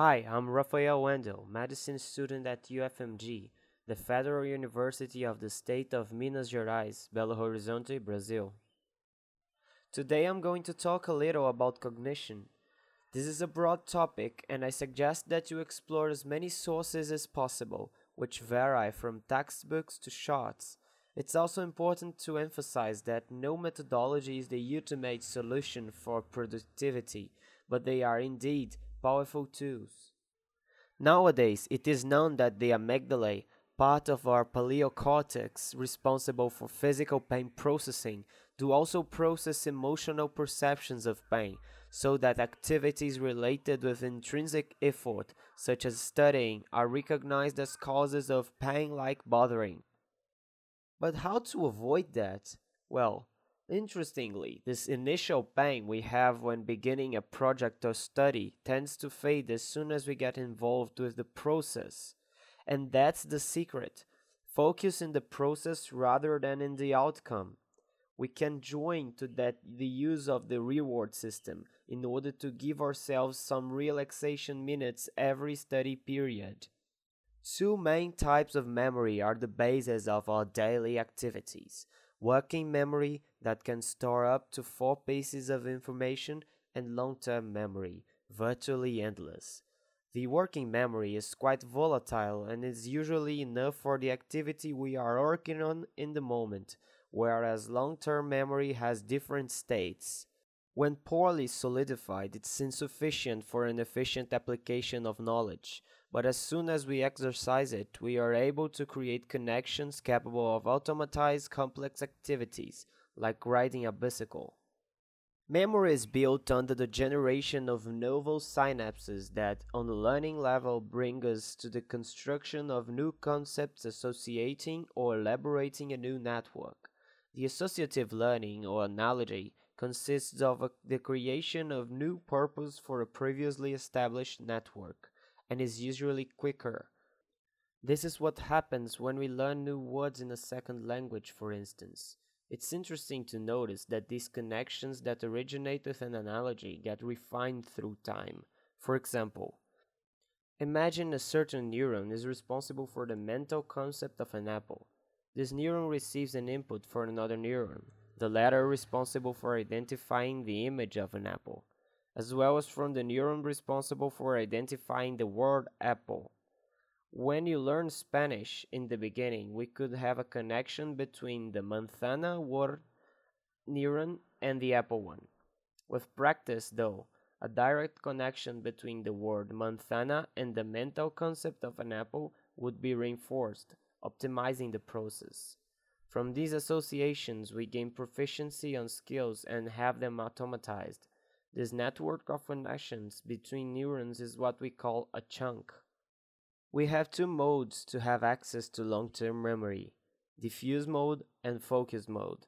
Hi, I'm Rafael Wendel, medicine student at UFMG, the Federal University of the State of Minas Gerais, Belo Horizonte, Brazil. Today I'm going to talk a little about cognition. This is a broad topic, and I suggest that you explore as many sources as possible, which vary from textbooks to charts. It's also important to emphasize that no methodology is the ultimate solution for productivity, but they are indeed powerful tools. Nowadays, it is known that the amygdala, part of our paleocortex responsible for physical pain processing, do also process emotional perceptions of pain, so that activities related with intrinsic effort, such as studying, are recognized as causes of pain like bothering. But how to avoid that? Well, Interestingly, this initial pain we have when beginning a project or study tends to fade as soon as we get involved with the process. And that's the secret. Focus in the process rather than in the outcome. We can join to that the use of the reward system in order to give ourselves some relaxation minutes every study period. Two main types of memory are the basis of our daily activities working memory that can store up to four pieces of information, and long term memory, virtually endless. The working memory is quite volatile and is usually enough for the activity we are working on in the moment, whereas long term memory has different states. When poorly solidified, it's insufficient for an efficient application of knowledge, but as soon as we exercise it, we are able to create connections capable of automatize complex activities, like riding a bicycle. Memory is built under the generation of novel synapses that, on the learning level, bring us to the construction of new concepts associating or elaborating a new network. The associative learning or analogy consists of a, the creation of new purpose for a previously established network and is usually quicker. This is what happens when we learn new words in a second language, for instance. It's interesting to notice that these connections that originate with an analogy get refined through time. For example, imagine a certain neuron is responsible for the mental concept of an apple. This neuron receives an input from another neuron, the latter responsible for identifying the image of an apple as well as from the neuron responsible for identifying the word apple. When you learn Spanish in the beginning, we could have a connection between the manzana word neuron and the apple one. With practice, though, a direct connection between the word manzana and the mental concept of an apple would be reinforced, optimizing the process. From these associations, we gain proficiency on skills and have them automatized. This network of connections between neurons is what we call a chunk. We have two modes to have access to long term memory diffuse mode and focus mode.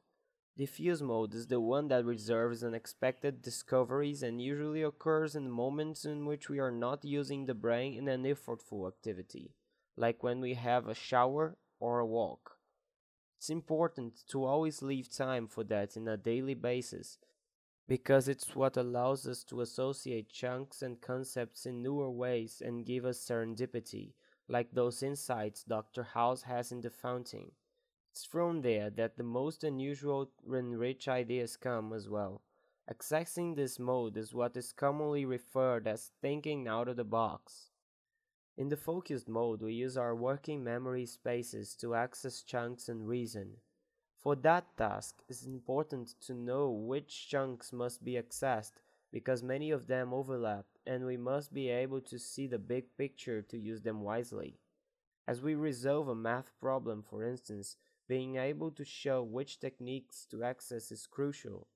Diffuse mode is the one that reserves unexpected discoveries and usually occurs in moments in which we are not using the brain in an effortful activity, like when we have a shower or a walk. It's important to always leave time for that in a daily basis because it's what allows us to associate chunks and concepts in newer ways and give us serendipity, like those insights Dr. House has in the fountain. It's from there that the most unusual and rich ideas come as well. Accessing this mode is what is commonly referred as thinking out of the box. In the focused mode, we use our working memory spaces to access chunks and reason. For that task, it's important to know which chunks must be accessed because many of them overlap and we must be able to see the big picture to use them wisely. As we resolve a math problem, for instance, being able to show which techniques to access is crucial.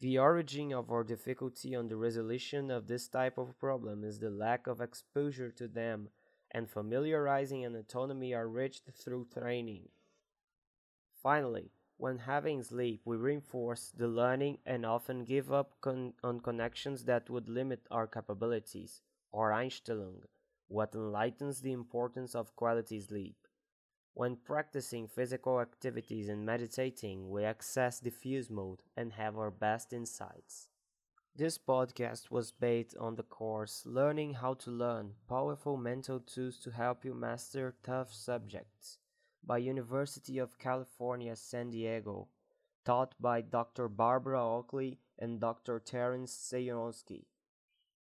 The origin of our difficulty on the resolution of this type of problem is the lack of exposure to them, and familiarizing and autonomy are reached through training. Finally, when having sleep, we reinforce the learning and often give up con- on connections that would limit our capabilities, or Einstellung, what enlightens the importance of quality sleep. When practicing physical activities and meditating, we access diffuse mode and have our best insights. This podcast was based on the course Learning How to Learn Powerful Mental Tools to Help You Master Tough Subjects by University of California, San Diego, taught by Dr. Barbara Oakley and Dr. Terrence Sejnowski.